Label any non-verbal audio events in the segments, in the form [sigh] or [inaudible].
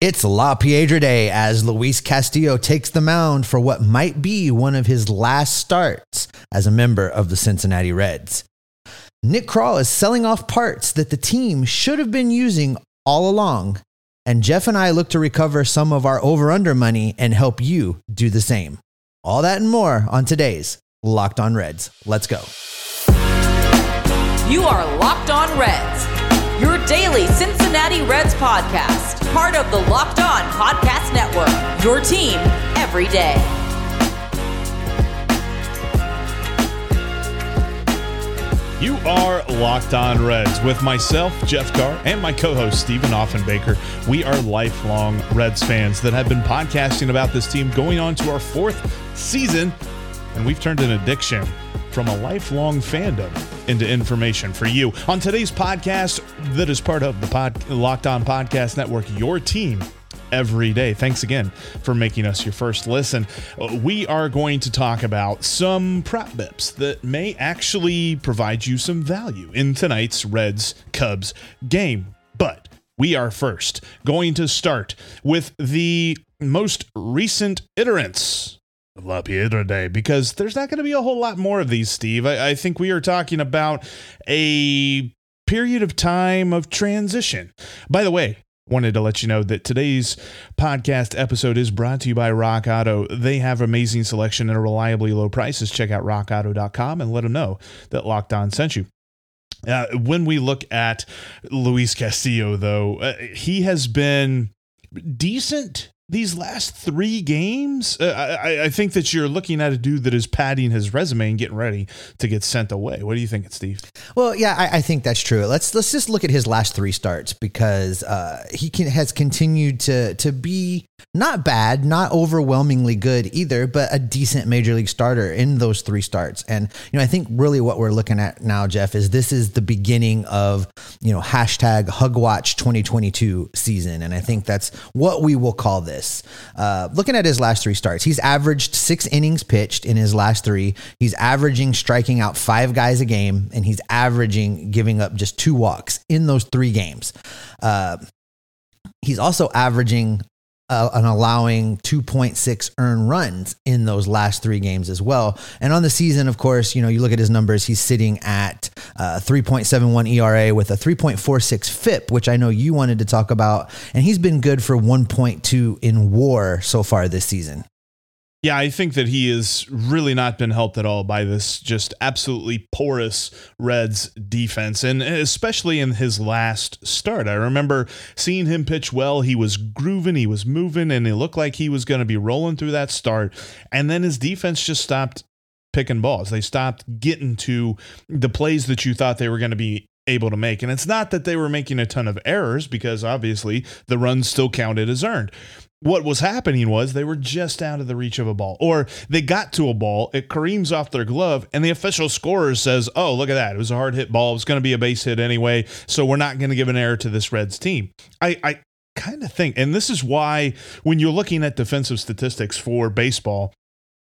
It's La Piedra Day as Luis Castillo takes the mound for what might be one of his last starts as a member of the Cincinnati Reds. Nick Krall is selling off parts that the team should have been using all along, and Jeff and I look to recover some of our over under money and help you do the same. All that and more on today's Locked On Reds. Let's go. You are Locked On Reds daily Cincinnati Reds podcast, part of the Locked On Podcast Network. Your team every day. You are Locked On Reds with myself, Jeff Carr, and my co host, Stephen Offenbaker. We are lifelong Reds fans that have been podcasting about this team going on to our fourth season, and we've turned an addiction from a lifelong fandom into information for you. On today's podcast, that is part of the Pod, Locked On Podcast Network, your team every day. Thanks again for making us your first listen. Uh, we are going to talk about some prop bips that may actually provide you some value in tonight's Reds Cubs game. But we are first going to start with the most recent iterants La Piedra Day because there's not going to be a whole lot more of these, Steve. I, I, think we are talking about a period of time of transition. By the way, wanted to let you know that today's podcast episode is brought to you by Rock Auto. They have amazing selection and reliably low prices. Check out rockauto.com and let them know that Locked On sent you. Uh, when we look at Luis Castillo, though, uh, he has been decent these last three games, uh, I, I, think that you're looking at a dude that is padding his resume and getting ready to get sent away. What do you think, Steve? Well, yeah, I, I think that's true. Let's let's just look at his last three starts because uh, he can, has continued to to be not bad, not overwhelmingly good either, but a decent major league starter in those three starts. And you know, I think really what we're looking at now, Jeff, is this is the beginning of you know hashtag Hugwatch 2022 season, and I think that's what we will call this. Uh, looking at his last three starts, he's averaged six innings pitched in his last three. He's averaging striking out five guys a game, and he's averaging giving up just two walks in those three games. Uh, he's also averaging uh, and allowing 2.6 earned runs in those last three games as well. And on the season, of course, you know, you look at his numbers, he's sitting at uh, 3.71 ERA with a 3.46 FIP, which I know you wanted to talk about. And he's been good for 1.2 in war so far this season. Yeah, I think that he has really not been helped at all by this just absolutely porous Reds defense, and especially in his last start. I remember seeing him pitch well. He was grooving, he was moving, and it looked like he was going to be rolling through that start. And then his defense just stopped picking balls. They stopped getting to the plays that you thought they were going to be able to make. And it's not that they were making a ton of errors because obviously the runs still counted as earned what was happening was they were just out of the reach of a ball, or they got to a ball, it careens off their glove, and the official scorer says, Oh, look at that. It was a hard hit ball. It's going to be a base hit anyway. So we're not going to give an error to this Reds team. I, I kind of think, and this is why when you're looking at defensive statistics for baseball,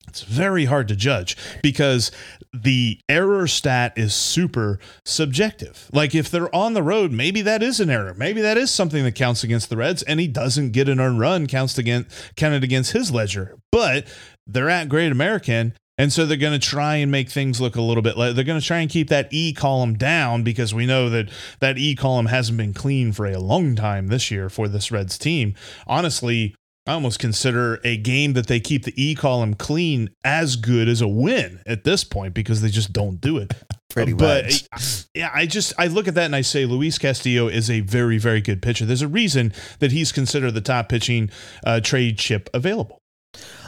it's very hard to judge because the error stat is super subjective. Like if they're on the road, maybe that is an error. Maybe that is something that counts against the Reds, and he doesn't get an earned run counts against counted against his ledger. But they're at Great American, and so they're going to try and make things look a little bit like they're going to try and keep that E column down because we know that that E column hasn't been clean for a long time this year for this Reds team. Honestly, I almost consider a game that they keep the E column clean as good as a win at this point because they just don't do it. Pretty but, much. Yeah, I just I look at that and I say Luis Castillo is a very very good pitcher. There's a reason that he's considered the top pitching uh, trade chip available.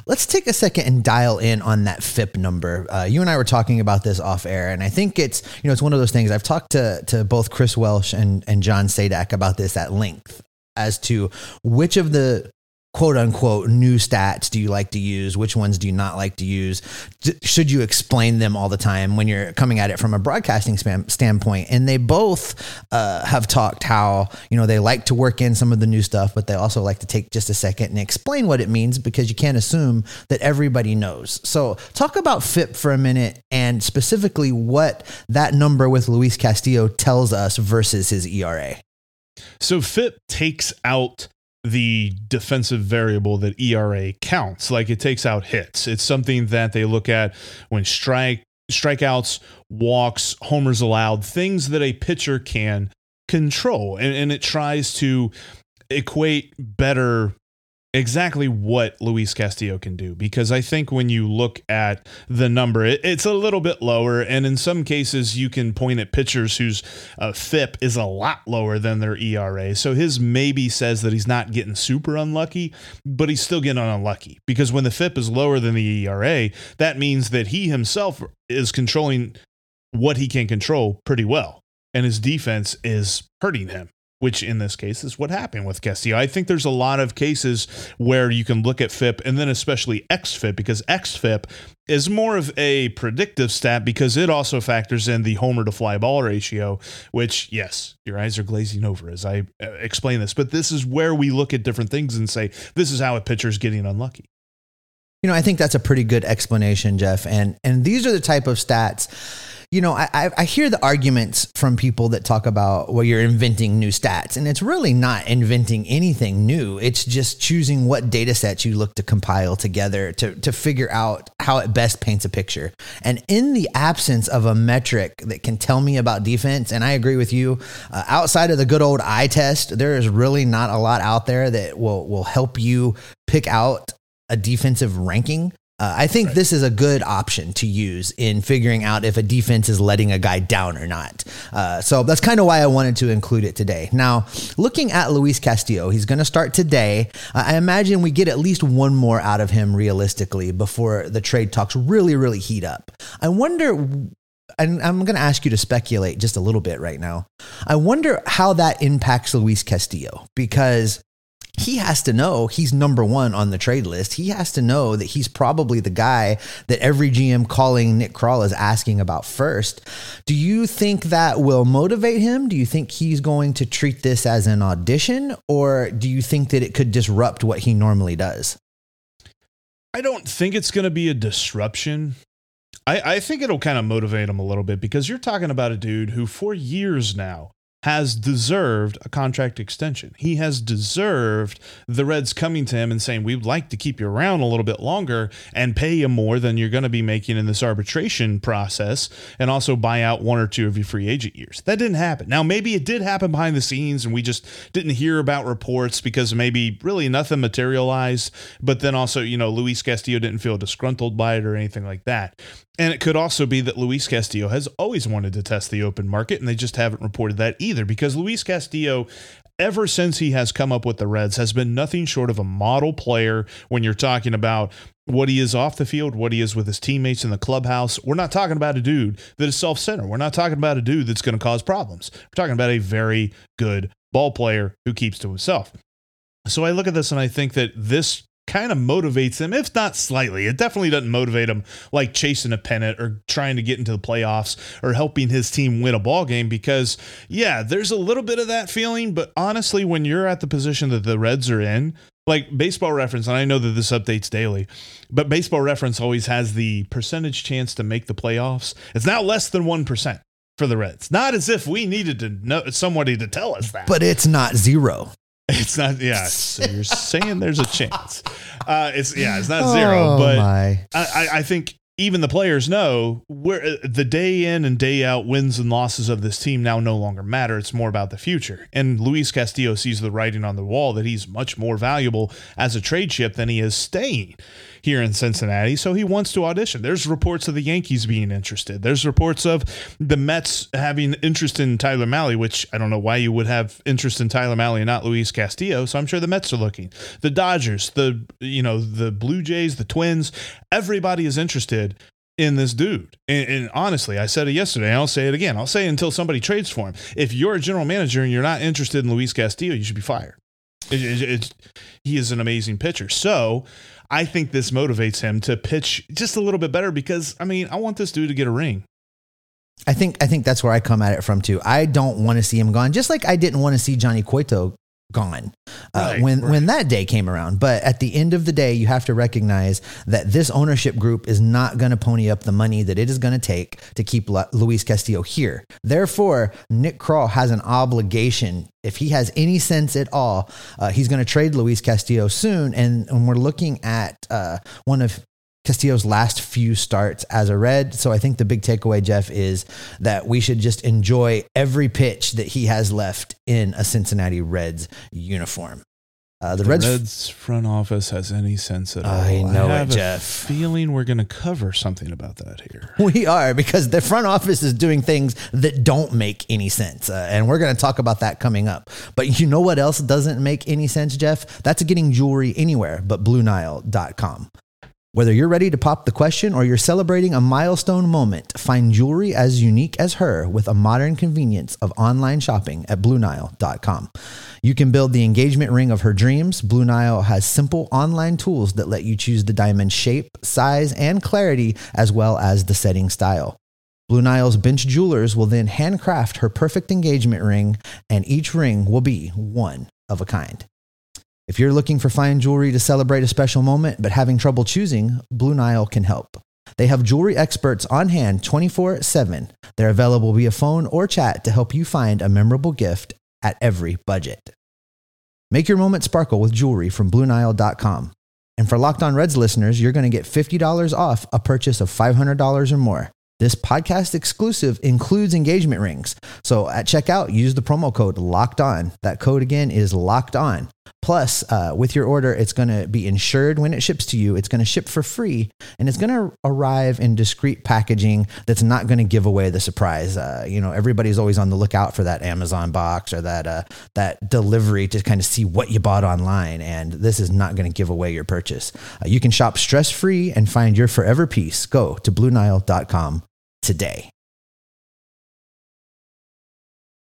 Let's take a second and dial in on that FIP number. Uh, you and I were talking about this off air, and I think it's you know it's one of those things. I've talked to to both Chris Welsh and and John Sadak about this at length as to which of the quote unquote new stats do you like to use? Which ones do you not like to use? Should you explain them all the time when you're coming at it from a broadcasting span- standpoint? And they both uh, have talked how, you know, they like to work in some of the new stuff, but they also like to take just a second and explain what it means because you can't assume that everybody knows. So talk about FIP for a minute and specifically what that number with Luis Castillo tells us versus his ERA. So FIP takes out the defensive variable that ERA counts. Like it takes out hits. It's something that they look at when strike strikeouts, walks, homers allowed, things that a pitcher can control. And, and it tries to equate better exactly what Luis Castillo can do because I think when you look at the number, it, it's a little bit lower, and in some cases you can point at pitchers whose uh, FIP is a lot lower than their ERA. So his maybe says that he's not getting super unlucky, but he's still getting unlucky because when the FIP is lower than the ERA, that means that he himself is controlling what he can control pretty well, and his defense is hurting him which in this case is what happened with Castillo. I think there's a lot of cases where you can look at FIP and then especially XFIP because XFIP is more of a predictive stat because it also factors in the homer to fly ball ratio, which, yes, your eyes are glazing over as I uh, explain this, but this is where we look at different things and say, this is how a pitcher's getting unlucky. You know, I think that's a pretty good explanation, Jeff. And and these are the type of stats you know, I, I hear the arguments from people that talk about well, you're inventing new stats, and it's really not inventing anything new. It's just choosing what data sets you look to compile together to, to figure out how it best paints a picture. And in the absence of a metric that can tell me about defense, and I agree with you, uh, outside of the good old eye test, there is really not a lot out there that will will help you pick out a defensive ranking. Uh, I think right. this is a good option to use in figuring out if a defense is letting a guy down or not. Uh, so that's kind of why I wanted to include it today. Now, looking at Luis Castillo, he's going to start today. Uh, I imagine we get at least one more out of him realistically before the trade talks really, really heat up. I wonder and I'm going to ask you to speculate just a little bit right now. I wonder how that impacts Luis Castillo because he has to know he's number one on the trade list. He has to know that he's probably the guy that every GM calling Nick Krall is asking about first. Do you think that will motivate him? Do you think he's going to treat this as an audition, or do you think that it could disrupt what he normally does? I don't think it's going to be a disruption. I, I think it'll kind of motivate him a little bit because you're talking about a dude who, for years now, has deserved a contract extension. He has deserved the Reds coming to him and saying, We'd like to keep you around a little bit longer and pay you more than you're going to be making in this arbitration process and also buy out one or two of your free agent years. That didn't happen. Now, maybe it did happen behind the scenes and we just didn't hear about reports because maybe really nothing materialized. But then also, you know, Luis Castillo didn't feel disgruntled by it or anything like that. And it could also be that Luis Castillo has always wanted to test the open market and they just haven't reported that either because Luis Castillo ever since he has come up with the Reds has been nothing short of a model player when you're talking about what he is off the field, what he is with his teammates in the clubhouse. We're not talking about a dude that is self-centered. We're not talking about a dude that's going to cause problems. We're talking about a very good ball player who keeps to himself. So I look at this and I think that this kind of motivates him, if not slightly. It definitely doesn't motivate him like chasing a pennant or trying to get into the playoffs or helping his team win a ball game because, yeah, there's a little bit of that feeling. But honestly, when you're at the position that the Reds are in, like baseball reference, and I know that this updates daily, but baseball reference always has the percentage chance to make the playoffs. It's now less than 1% for the Reds. Not as if we needed to know somebody to tell us that. But it's not zero. It's not. Yeah. So you're saying there's a chance. Uh, it's yeah. It's not zero. Oh, but my. I, I think even the players know where the day in and day out wins and losses of this team now no longer matter. It's more about the future. And Luis Castillo sees the writing on the wall that he's much more valuable as a trade chip than he is staying here in Cincinnati. So he wants to audition. There's reports of the Yankees being interested. There's reports of the Mets having interest in Tyler Mahle, which I don't know why you would have interest in Tyler Mahle and not Luis Castillo. So I'm sure the Mets are looking. The Dodgers, the you know, the Blue Jays, the Twins, everybody is interested in this dude. And, and, honestly, I said it yesterday. I'll say it again. I'll say it until somebody trades for him. If you're a general manager and you're not interested in Luis Castillo, you should be fired. It, it, he is an amazing pitcher. So I think this motivates him to pitch just a little bit better because I mean I want this dude to get a ring. I think I think that's where I come at it from too. I don't want to see him gone, just like I didn't want to see Johnny Cueto gone uh, Right, when right. when that day came around. But at the end of the day, you have to recognize that this ownership group is not going to pony up the money that it is going to take to keep Lu- Luis Castillo here. Therefore, Nick Krall has an obligation. If he has any sense at all, uh, he's going to trade Luis Castillo soon. And, and we're looking at uh, one of Castillo's last few starts as a red. So I think the big takeaway, Jeff, is that we should just enjoy every pitch that he has left in a Cincinnati Reds uniform. Uh, the, The Reds, Reds, front office has any sense at all. I know it, have a Jeff. Feeling we're going to cover something about that here. [laughs] we are because the front office is doing things that don't make any sense. Uh, and we're going to talk about that coming up. But you know what else doesn't make any sense, Jeff? That's getting jewelry anywhere but BlueNile.com. Whether you're ready to pop the question or you're celebrating a milestone moment, find jewelry as unique as her with a modern convenience of online shopping at BlueNile.com. You can build the engagement ring of her dreams. Blue Nile has simple online tools that let you choose the diamond shape, size, and clarity, as well as the setting style. Blue Nile's bench jewelers will then handcraft her perfect engagement ring, and each ring will be one of a kind. If you're looking for fine jewelry to celebrate a special moment but having trouble choosing, Blue Nile can help. They have jewelry experts on hand 24 7. They're available via phone or chat to help you find a memorable gift at every budget. Make your moment sparkle with jewelry from BlueNile.com. And for Locked On Reds listeners, you're going to get $50 off a purchase of $500 or more. This podcast exclusive includes engagement rings. So at checkout, use the promo code LOCKED ON. That code again is LOCKED ON. Plus, uh, with your order, it's going to be insured when it ships to you. It's going to ship for free, and it's going to arrive in discreet packaging that's not going to give away the surprise. Uh, you know, everybody's always on the lookout for that Amazon box or that uh, that delivery to kind of see what you bought online, and this is not going to give away your purchase. Uh, you can shop stress free and find your forever piece. Go to BlueNile.com today.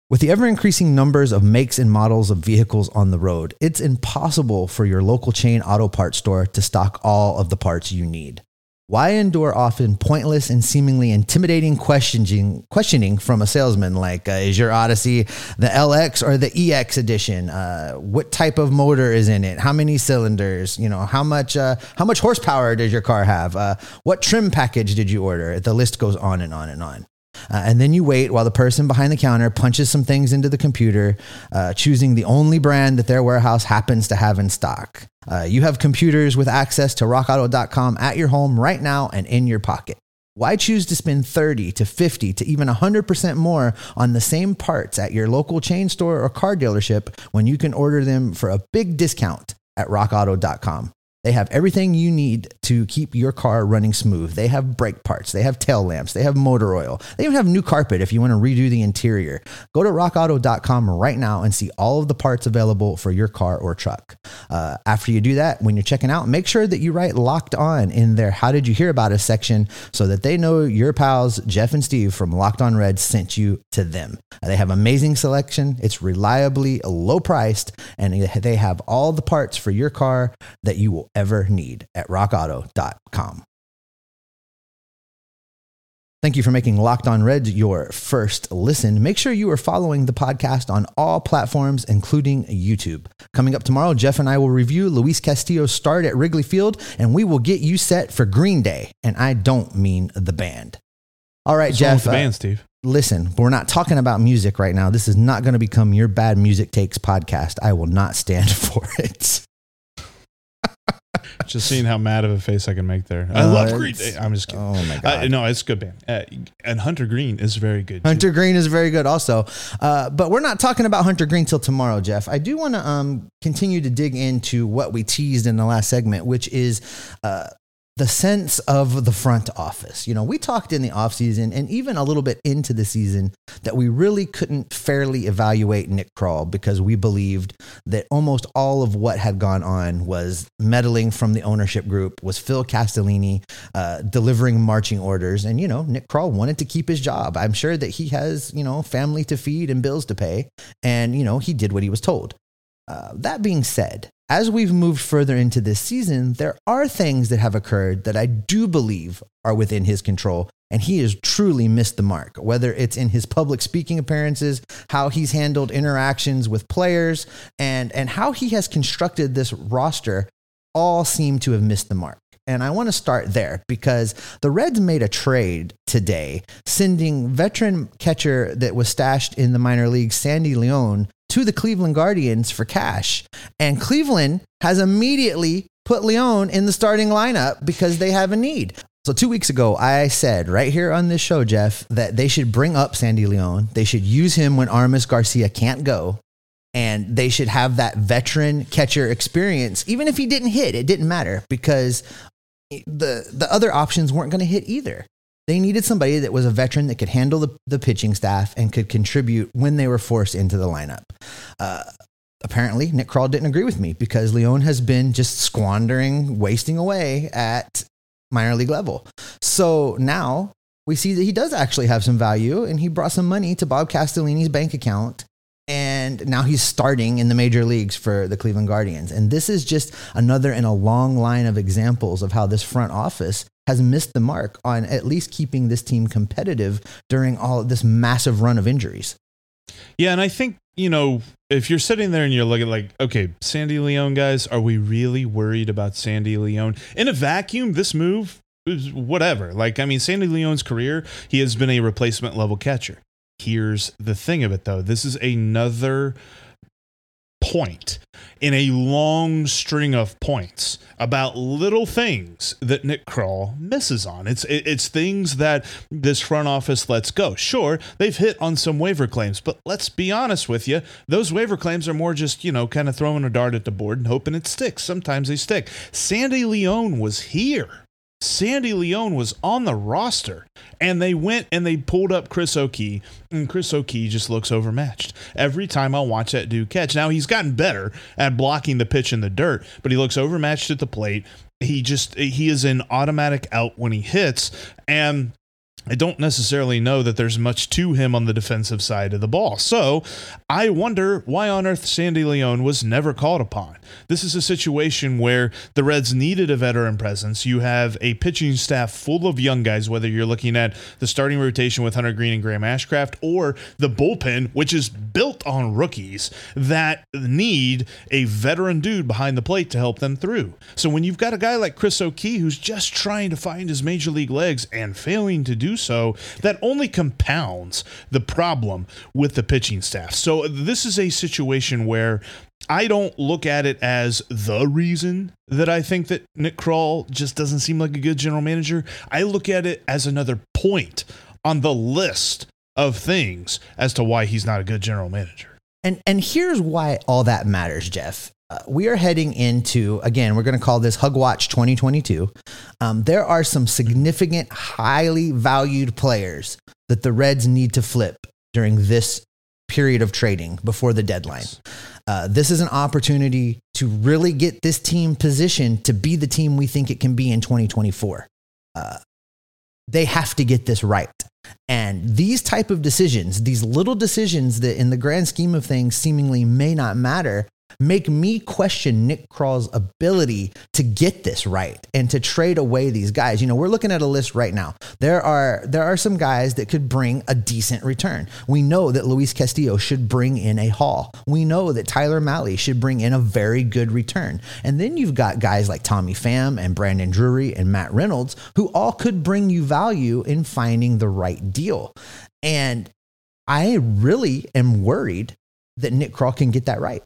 With the ever increasing numbers of makes and models of vehicles on the road, it's impossible for your local chain auto parts store to stock all of the parts you need. Why endure often pointless and seemingly intimidating questioning, questioning from a salesman like, uh, is your Odyssey the LX or the EX edition? Uh, what type of motor is in it? How many cylinders? You know, how much, uh, how much horsepower does your car have? Uh, what trim package did you order? The list goes on and on and on. Uh, and then you wait while the person behind the counter punches some things into the computer, uh, choosing the only brand that their warehouse happens to have in stock. Uh, you have computers with access to rockauto.com at your home right now and in your pocket. Why choose to spend 30 to 50 to even 100% more on the same parts at your local chain store or car dealership when you can order them for a big discount at rockauto.com? They have everything you need to keep your car running smooth. They have brake parts, they have tail lamps, they have motor oil. They even have new carpet if you want to redo the interior. Go to rockauto.com right now and see all of the parts available for your car or truck. Uh, after you do that, when you're checking out, make sure that you write locked on in their How Did You Hear About Us section so that they know your pals, Jeff and Steve from Locked On Red, sent you to them. They have amazing selection, it's reliably low priced, and they have all the parts for your car that you will ever need at rockauto.com. Thank you for making Locked On Reds your first listen. Make sure you are following the podcast on all platforms, including YouTube. Coming up tomorrow, Jeff and I will review Luis Castillo's start at Wrigley Field, and we will get you set for Green Day. And I don't mean the band. All right, What's Jeff. the uh, band, Steve? listen, we're not talking about music right now. This is not going to become your bad music takes podcast. I will not stand [laughs] for it. [laughs] Just seeing how mad of a face I can make there. I Uh, love Green it's- Day. I'm just kidding. Oh my god. no, it's a good band. Uh, and Hunter Greene is very good. too. Hunter Greene is very good also. Uh, but we're not talking about Hunter Greene till tomorrow, Jeff. I do want to um, continue to dig into what we teased in the last segment, which is uh, the sense of the front office. You know, we talked in the offseason and even a little bit into the season that we really couldn't fairly evaluate Nick Krall because we believed that almost all of what had gone on was meddling from the ownership group, was Phil Castellini uh, delivering marching orders. And, you know, Nick Krall wanted to keep his job. I'm sure that he has, you know, family to feed and bills to pay. And, you know, he did what he was told. Uh, that being said, as we've moved further into this season, there are things that have occurred that I do believe are within his control. And he has truly missed the mark, whether it's in his public speaking appearances, how he's handled interactions with players, and, and how he has constructed this roster, all seem to have missed the mark. And I want to start there because the Reds made a trade today, sending veteran catcher that was stashed in the minor league, Sandy Leon, to the Cleveland Guardians for cash. And Cleveland has immediately put Leon in the starting lineup because they have a need. So, two weeks ago, I said right here on this show, Jeff, that they should bring up Sandy Leon. They should use him when Aramis Garcia can't go. And they should have that veteran catcher experience. Even if he didn't hit, it didn't matter because the, the other options weren't going to hit either. They needed somebody that was a veteran that could handle the, the pitching staff and could contribute when they were forced into the lineup. Uh, apparently, Nick Krall didn't agree with me because Leon has been just squandering, wasting away at minor league level. So now we see that he does actually have some value and he brought some money to Bob Castellini's bank account. And now he's starting in the major leagues for the Cleveland Guardians. And this is just another in a long line of examples of how this front office has missed the mark on at least keeping this team competitive during all this massive run of injuries. Yeah, and I think, you know, if you're sitting there and you're looking like, okay, Sandy Leon guys, are we really worried about Sandy Leon? In a vacuum, this move is whatever. Like, I mean, Sandy Leon's career, he has been a replacement level catcher. Here's the thing of it though. This is another point in a long string of points about little things that Nick Krall misses on. It's it's things that this front office lets go. Sure, they've hit on some waiver claims, but let's be honest with you, those waiver claims are more just, you know, kind of throwing a dart at the board and hoping it sticks. Sometimes they stick. Sandy Leon was here Sandy Leon was on the roster and they went and they pulled up Chris Okey and Chris Okey just looks overmatched. Every time I watch that dude catch. Now he's gotten better at blocking the pitch in the dirt, but he looks overmatched at the plate. He just he is an automatic out when he hits and I don't necessarily know that there's much to him on the defensive side of the ball. So I wonder why on earth Sandy Leon was never called upon. This is a situation where the Reds needed a veteran presence. You have a pitching staff full of young guys, whether you're looking at the starting rotation with Hunter Greene and Graham Ashcraft or the bullpen, which is built on rookies that need a veteran dude behind the plate to help them through. So when you've got a guy like Chris Okey who's just trying to find his major league legs and failing to do so, that only compounds the problem with the pitching staff. So this is a situation where I don't look at it as the reason that I think that Nick Krall just doesn't seem like a good general manager. I look at it as another point on the list of things as to why he's not a good general manager. And and here's why all that matters, Jeff. Uh, we are heading into again. We're going to call this Hug Watch 2022. Um, there are some significant, highly valued players that the Reds need to flip during this period of trading before the deadline. Uh, this is an opportunity to really get this team positioned to be the team we think it can be in 2024. Uh, they have to get this right. And these type of decisions, these little decisions that in the grand scheme of things seemingly may not matter, make me question Nick Krall's ability to get this right and to trade away these guys. You know, we're looking at a list right now. There are there are some guys that could bring a decent return. We know that Luis Castillo should bring in a haul. We know that Tyler Mahle should bring in a very good return. And then you've got guys like Tommy Pham and Brandon Drury and Matt Reynolds who all could bring you value in finding the right deal. And I really am worried that Nick Krall can get that right.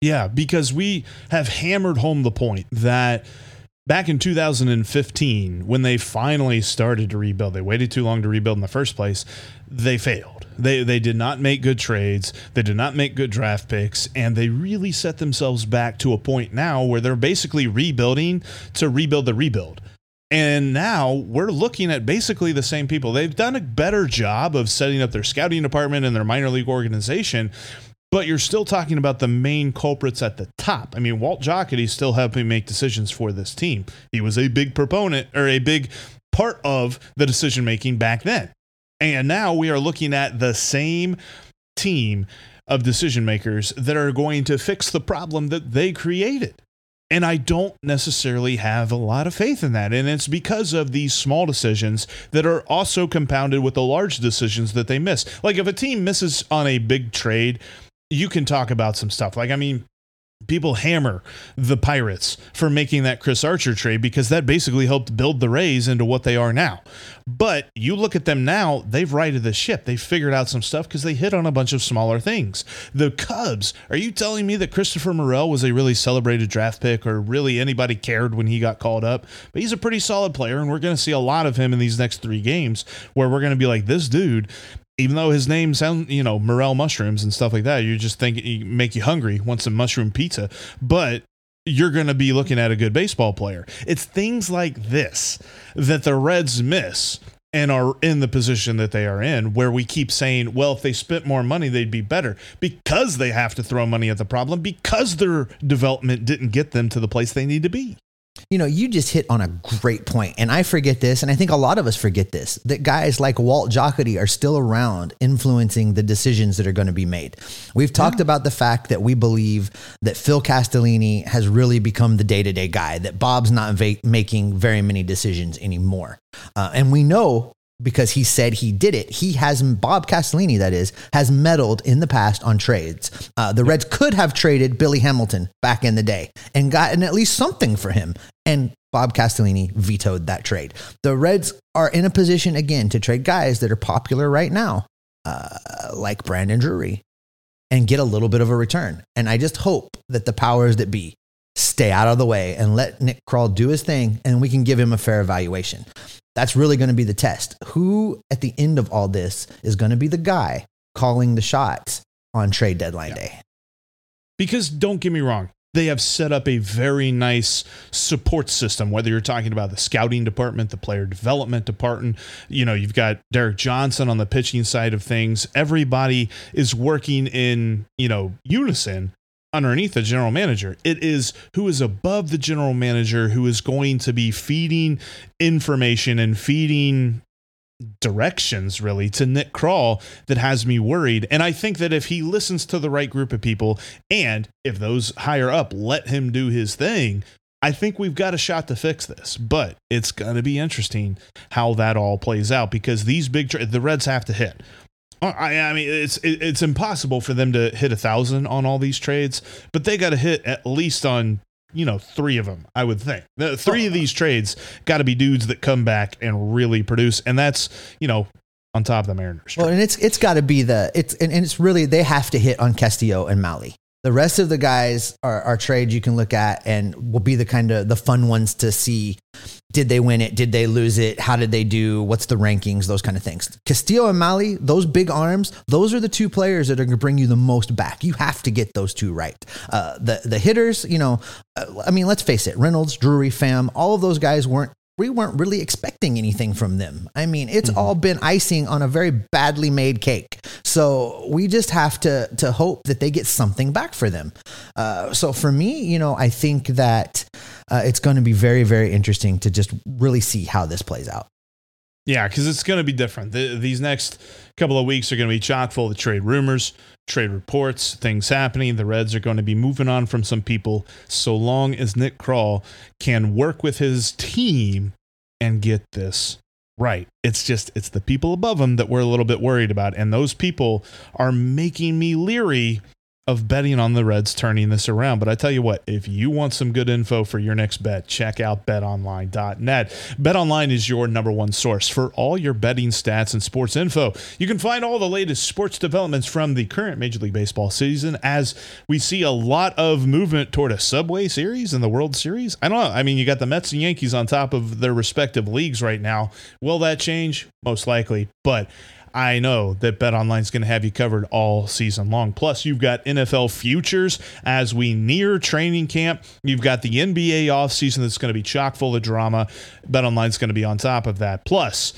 Yeah, because we have hammered home the point that back in 2015, when they finally started to rebuild, they waited too long to rebuild in the first place. They failed. They they did not make good trades. They did not make good draft picks, and they really set themselves back to a point now where they're basically rebuilding to rebuild the rebuild. And now we're looking at basically the same people. They've done a better job of setting up their scouting department and their minor league organization but you're still talking about the main culprits at the top. I mean, Walt Jocketty's still helping make decisions for this team. He was a big proponent or a big part of the decision making back then. And now we are looking at the same team of decision makers that are going to fix the problem that they created. And I don't necessarily have a lot of faith in that. And it's because of these small decisions that are also compounded with the large decisions that they miss. Like if a team misses on a big trade, you can talk about some stuff. Like, I mean, people hammer the Pirates for making that Chris Archer trade because that basically helped build the Rays into what they are now. But you look at them now, they've righted the ship. They figured out some stuff because they hit on a bunch of smaller things. The Cubs, are you telling me that Christopher Morel was a really celebrated draft pick or really anybody cared when he got called up? But he's a pretty solid player, and we're going to see a lot of him in these next three games where we're going to be like, this dude even though his name sounds, you know, morel mushrooms and stuff like that, you just think it make you hungry, want some mushroom pizza. But you're going to be looking at a good baseball player. It's things like this that the Reds miss and are in the position that they are in, where we keep saying, well, if they spent more money, they'd be better because they have to throw money at the problem because their development didn't get them to the place they need to be. You know, you just hit on a great point, and I forget this, and I think a lot of us forget this that guys like Walt Jocketty are still around influencing the decisions that are going to be made. We've talked yeah. about the fact that we believe that Phil Castellini has really become the day to day guy, that Bob's not va- making very many decisions anymore. Uh, and we know because he said he did it. He has Bob Castellini, that is, has meddled in the past on trades. Uh, the Reds could have traded Billy Hamilton back in the day and gotten at least something for him. And Bob Castellini vetoed that trade. The Reds are in a position again to trade guys that are popular right now, uh, like Brandon Drury, and get a little bit of a return. And I just hope that the powers that be stay out of the way and let Nick Krall do his thing and we can give him a fair evaluation. That's really going to be the test. Who at the end of all this is going to be the guy calling the shots on trade deadline yeah. day? Because don't get me wrong, they have set up a very nice support system whether you're talking about the scouting department the player development department you know you've got derek johnson on the pitching side of things everybody is working in you know unison underneath the general manager. It is who is above the general manager who is going to be feeding information and feeding directions really to Nick Krall that has me worried. And I think that if he listens to the right group of people and if those higher up let him do his thing, I think we've got a shot to fix this, but it's going to be interesting how that all plays out because these big the Reds have to hit. Oh, I, I mean, it's it's impossible for them to hit a thousand on all these trades, but they got to hit at least on you know three of them. I would think the three of these trades got to be dudes that come back and really produce, and that's you know on top of the Mariners. Well, and it's it's got to be the it's and, and it's really they have to hit on Castillo and Mahle. The rest of the guys are, are trades you can look at and will be the kind of the fun ones to see. Did they win it? Did they lose it? How did they do? What's the rankings? Those kind of things. Castillo and Mahle, those big arms, those are the two players that are going to bring you the most back. You have to get those two right. Uh, the the hitters, you know, uh, I mean, let's face it, Reynolds, Drury, Pham, all of those guys weren't we weren't really expecting anything from them. I mean, it's mm-hmm. all been icing on a very badly made cake. So we just have to to hope that they get something back for them. Uh, so for me, you know, I think that uh, it's going to be very very interesting to just really see how this plays out. Yeah, because it's going to be different. The, these next couple of weeks are going to be chock full of trade rumors, trade reports, things happening. The Reds are going to be moving on from some people so long as Nick Krall can work with his team and get this right. It's just, it's the people above him that we're a little bit worried about. And those people are making me leery of betting on the Reds turning this around. But I tell you what, if you want some good info for your next bet, check out betonline.net. BetOnline is your number one source for all your betting stats and sports info. You can find all the latest sports developments from the current Major League Baseball season as we see a lot of movement toward a Subway Series and the World Series. I don't know. I mean, you got the Mets and Yankees on top of their respective leagues right now. Will that change? Most likely. But I know that BetOnline is going to have you covered all season long. Plus, you've got NFL futures as we near training camp. You've got the NBA offseason that's going to be chock full of drama. BetOnline is going to be on top of that. Plus,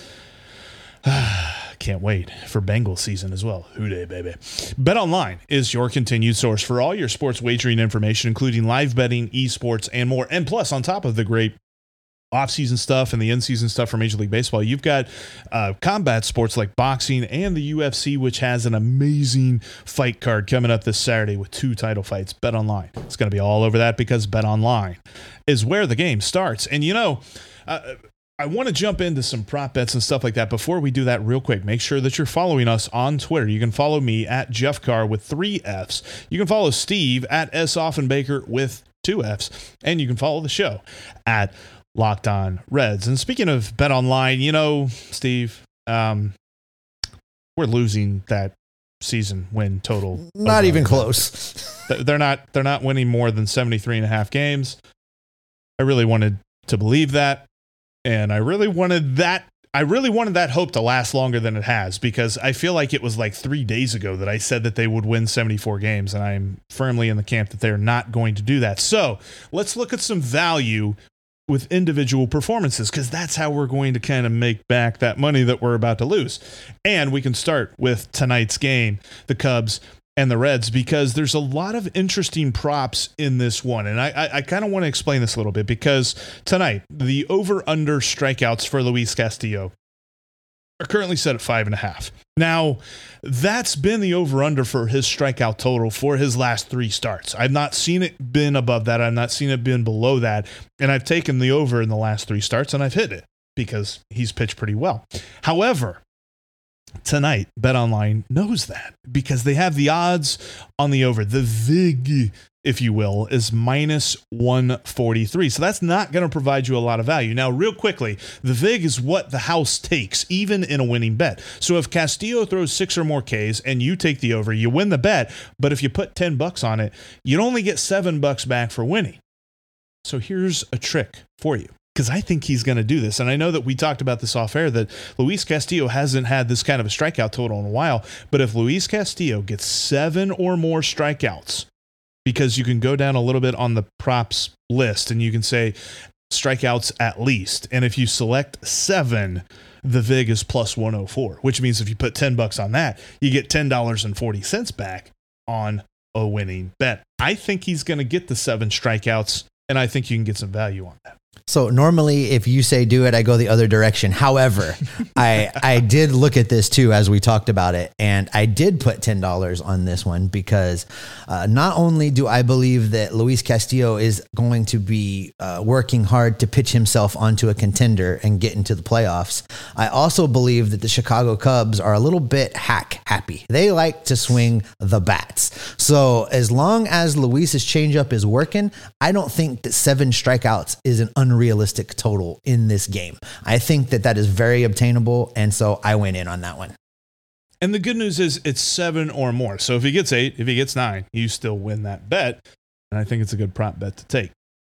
[sighs] can't wait for Bengal season as well. Who Dey, baby. BetOnline is your continued source for all your sports wagering information, including live betting, esports, and more. And plus, on top of the great off-season stuff and the in-season stuff for Major League Baseball, you've got uh, combat sports like boxing and the UFC, which has an amazing fight card coming up this Saturday with two title fights. Bet Online. It's going to be all over that because Bet Online is where the game starts. And you know. Uh, I want to jump into some prop bets and stuff like that. Before we do that, real quick, make sure that you're following us on Twitter. You can follow me at Jeff Carr with three F's. You can follow Steve at S. Offenbaker with two F's. And you can follow the show at Locked On Reds. And speaking of Bet Online, you know, Steve, um, we're losing that season win total. Not even close. [laughs] they're not they're not winning more than 73 and a half games. I really wanted to believe that and I really wanted that I really wanted that hope to last longer than it has because I feel like it was like 3 days ago that I said that they would win 74 games and I'm firmly in the camp that they're not going to do that. So, let's look at some value with individual performances because that's how we're going to kind of make back that money that we're about to lose. And we can start with tonight's game, the Cubs and the Reds because there's a lot of interesting props in this one. And I, I, I kind of want to explain this a little bit because tonight, the over under strikeouts for Luis Castillo are currently set at five and a half. Now, that's been the over under for his strikeout total for his last three starts. I've not seen it been above that. I've not seen it been below that. And I've taken the over in the last three starts and I've hit it because he's pitched pretty well. However, tonight betonline knows that because they have the odds on the over the vig if you will is minus 143 so that's not going to provide you a lot of value now real quickly the vig is what the house takes even in a winning bet so if castillo throws six or more ks and you take the over you win the bet but if you put 10 bucks on it you'd only get seven bucks back for winning so here's a trick for you because I think he's going to do this. And I know that we talked about this off air that Luis Castillo hasn't had this kind of a strikeout total in a while. But if Luis Castillo gets seven or more strikeouts, because you can go down a little bit on the props list and you can say strikeouts at least. And if you select seven, the VIG is plus 104, which means if you put 10 bucks on that, you get $10.40 back on a winning bet. I think he's going to get the seven strikeouts, and I think you can get some value on that. So normally, if you say do it, I go the other direction. However, I I did look at this too as we talked about it, and I did put ten dollars on this one because uh, not only do I believe that Luis Castillo is going to be uh, working hard to pitch himself onto a contender and get into the playoffs, I also believe that the Chicago Cubs are a little bit hack happy. They like to swing the bats. So as long as Luis's changeup is working, I don't think that seven strikeouts is an unrealistic total in this game. I think that that is very obtainable. And so I went in on that one. And the good news is it's seven or more. So if he gets eight, if he gets nine, you still win that bet. And I think it's a good prop bet to take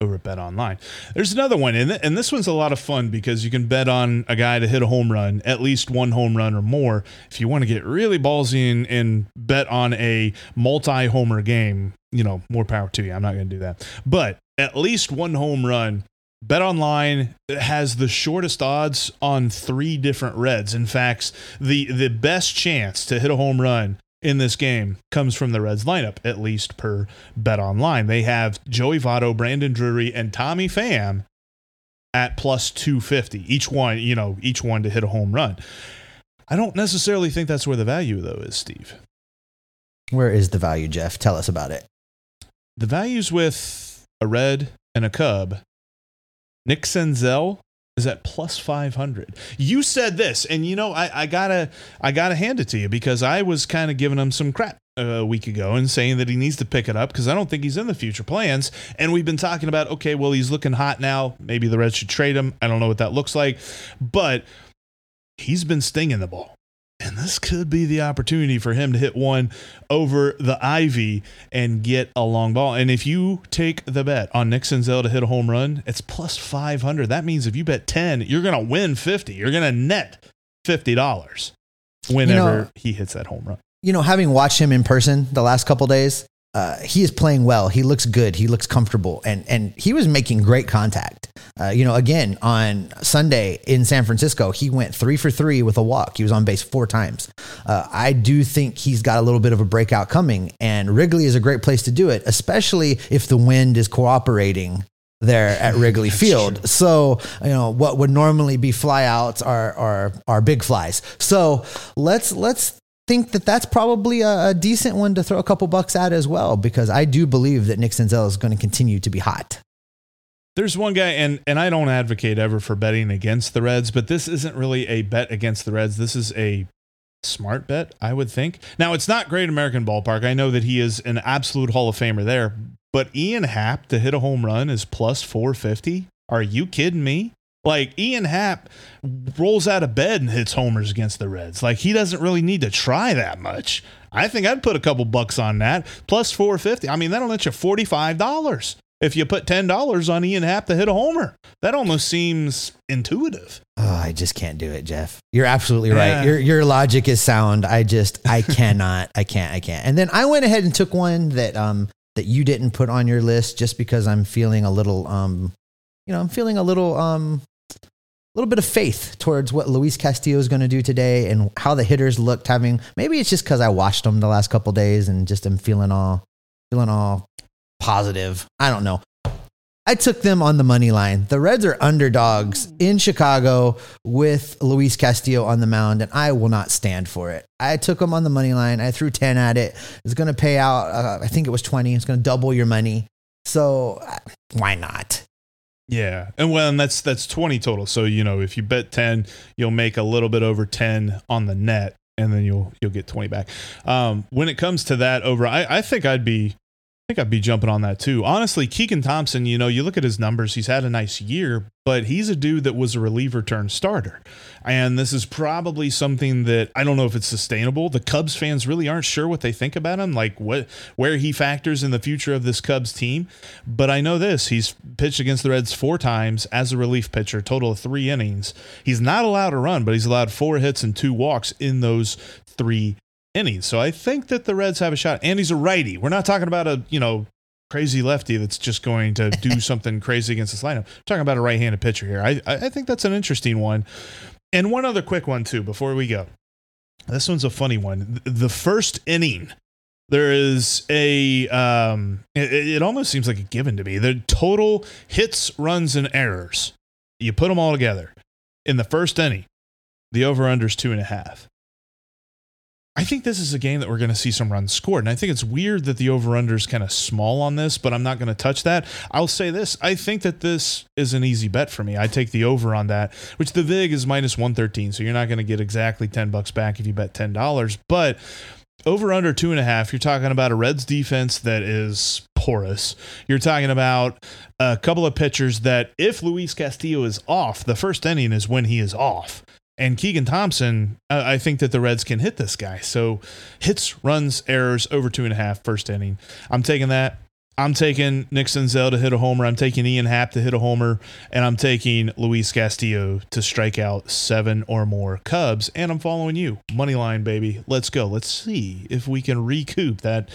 over at Bet Online. There's another one, and, and this one's a lot of fun because you can bet on a guy to hit a home run, at least one home run or more. If you want to get really ballsy and, and bet on a multi homer game, you know, more power to you. I'm not going to do that. But at least one home run BetOnline has the shortest odds on three different Reds. In fact, the the best chance to hit a home run in this game comes from the Reds lineup, at least per BetOnline. They have Joey Votto, Brandon Drury, and Tommy Pham at plus 250. Each one, you know, each one to hit a home run. I don't necessarily think that's where the value though is, Steve. Where is the value, Jeff? Tell us about it. The value's with a red and a cub Nick Senzel is at plus 500 you said this and you know I, I gotta i gotta hand it to you because i was kind of giving him some crap a week ago and saying that he needs to pick it up because i don't think he's in the future plans. And we've been talking about okay well he's looking hot now. Maybe the reds should trade him. I don't know what that looks like. But he's been stinging the ball and this could be the opportunity for him to hit one over the ivy and get a long ball. And if you take the bet on Nick Senzel to hit a home run, it's plus 500. That means if you bet 10, you're going to win 50. You're going to net $50 whenever you know, he hits that home run. You know, having watched him in person the last couple days, uh, he is playing well. He looks good. He looks comfortable, and and he was making great contact. Uh, you know, again on Sunday in San Francisco, he went three for three with a walk. He was on base four times. Uh, I do think he's got a little bit of a breakout coming, and Wrigley is a great place to do it, especially if the wind is cooperating there at Wrigley Field. So, you know, what would normally be flyouts are are are big flies. So, let's let's think that that's probably a, a decent one to throw a couple bucks at as well because I do believe that Nick Senzel is going to continue to be hot. There's one guy, and and I don't advocate ever for betting against the Reds, but this isn't really a bet against the Reds. This is a smart bet, I would think. Now, it's not Great American Ballpark. I know that he is an absolute Hall of Famer there, but Ian Happ to hit a home run is plus 450. Are you kidding me? Like Ian Happ rolls out of bed and hits homers against the Reds. Like he doesn't really need to try that much. I think I'd put a couple bucks on that. Plus 450. I mean, that'll net you $45 if you put $10 on Ian Happ to hit a homer. That almost seems intuitive. Oh, I just can't do it, Jeff. You're absolutely right. Yeah. Your your logic is sound. I just I [laughs] cannot. I can't. I can't. And then I went ahead and took one that um that you didn't put on your list just because I'm feeling a little um you know, I'm feeling a little um a little bit of faith towards what Luis Castillo is going to do today and how the hitters looked having maybe it's just cuz I watched them the last couple days and just am feeling all feeling all positive. I don't know. I took them on the money line. The Reds are underdogs in Chicago with Luis Castillo on the mound, and I will not stand for it. I took them on the money line. I threw 10 at it. It's going to pay out, uh, I think it was 20. It's going to double your money. So why not? Yeah. And well, and that's that's 20 total. So, you know, if you bet 10, you'll make a little bit over 10 on the net and then you'll you'll get 20 back. Um, when it comes to that over I, I think I'd be think I'd be jumping on that too. Honestly, Keegan Thompson, you know, you look at his numbers, he's had a nice year, but he's a dude that was a reliever turned starter. And this is probably something that I don't know if it's sustainable. The Cubs fans really aren't sure what they think about him, like what where he factors in the future of this Cubs team. But I know this, he's pitched against the Reds four times as a relief pitcher, total of 3 innings. He's not allowed to run, but he's allowed 4 hits and 2 walks in those 3 innings. So I think that the Reds have a shot. And he's a righty. We're not talking about a, you know, crazy lefty that's just going to do [laughs] something crazy against this lineup. We're talking about a right-handed pitcher here. I I think that's an interesting one. And one other quick one too before we go. This one's a funny one. The first inning, there is a um it, it almost seems like a given to me. The total hits, runs, and errors. You put them all together. In the first inning, the over-under is two and a half. I think this is a game that we're going to see some runs scored. And I think it's weird that the over under is kind of small on this, but I'm not going to touch that. I'll say this I think that this is an easy bet for me. I take the over on that, which the VIG is minus 113. So you're not going to get exactly 10 bucks back if you bet $10. But over under two and a half, you're talking about a Reds defense that is porous. You're talking about a couple of pitchers that, if Luis Castillo is off, the first inning is when he is off. And Keegan Thompson, I think that the Reds can hit this guy. So hits, runs, errors over two and a half first inning. I'm taking that. I'm taking Nick Senzel to hit a homer. I'm taking Ian Happ to hit a homer, and I'm taking Luis Castillo to strike out seven or more Cubs. And I'm following you, money line, baby. Let's go. Let's see if we can recoup that.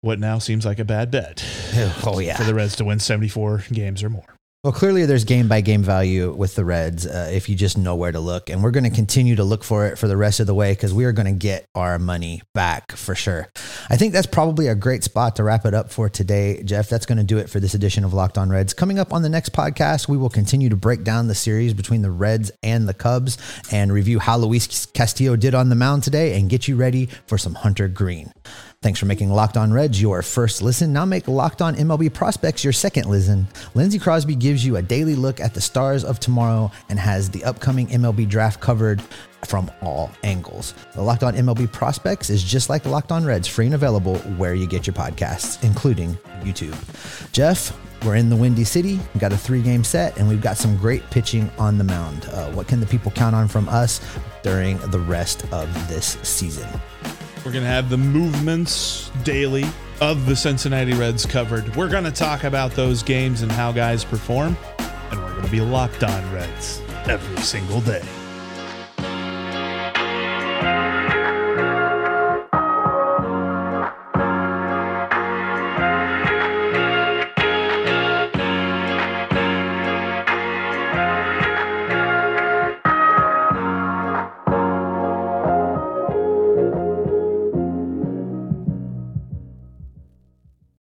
What now seems like a bad bet. [laughs] Oh yeah, for the Reds to win 74 games or more. Well, clearly there's game by game value with the Reds uh, if you just know where to look. And we're going to continue to look for it for the rest of the way because we are going to get our money back for sure. I think that's probably a great spot to wrap it up for today, Jeff. That's going to do it for this edition of Locked On Reds. Coming up on the next podcast, we will continue to break down the series between the Reds and the Cubs and review how Luis Castillo did on the mound today and get you ready for some Hunter Greene. Thanks for making Locked On Reds your first listen. Now make Locked On MLB Prospects your second listen. Lindsey Crosby gives you a daily look at the stars of tomorrow and has the upcoming MLB draft covered from all angles. The Locked On MLB Prospects is just like Locked On Reds, free and available where you get your podcasts, including YouTube. Jeff, we're in the Windy City. We've got a three game set, and we've got some great pitching on the mound. Uh, what can the people count on from us during the rest of this season? We're going to have the movements daily of the Cincinnati Reds covered. We're going to talk about those games and how guys perform, and we're going to be locked on Reds every single day.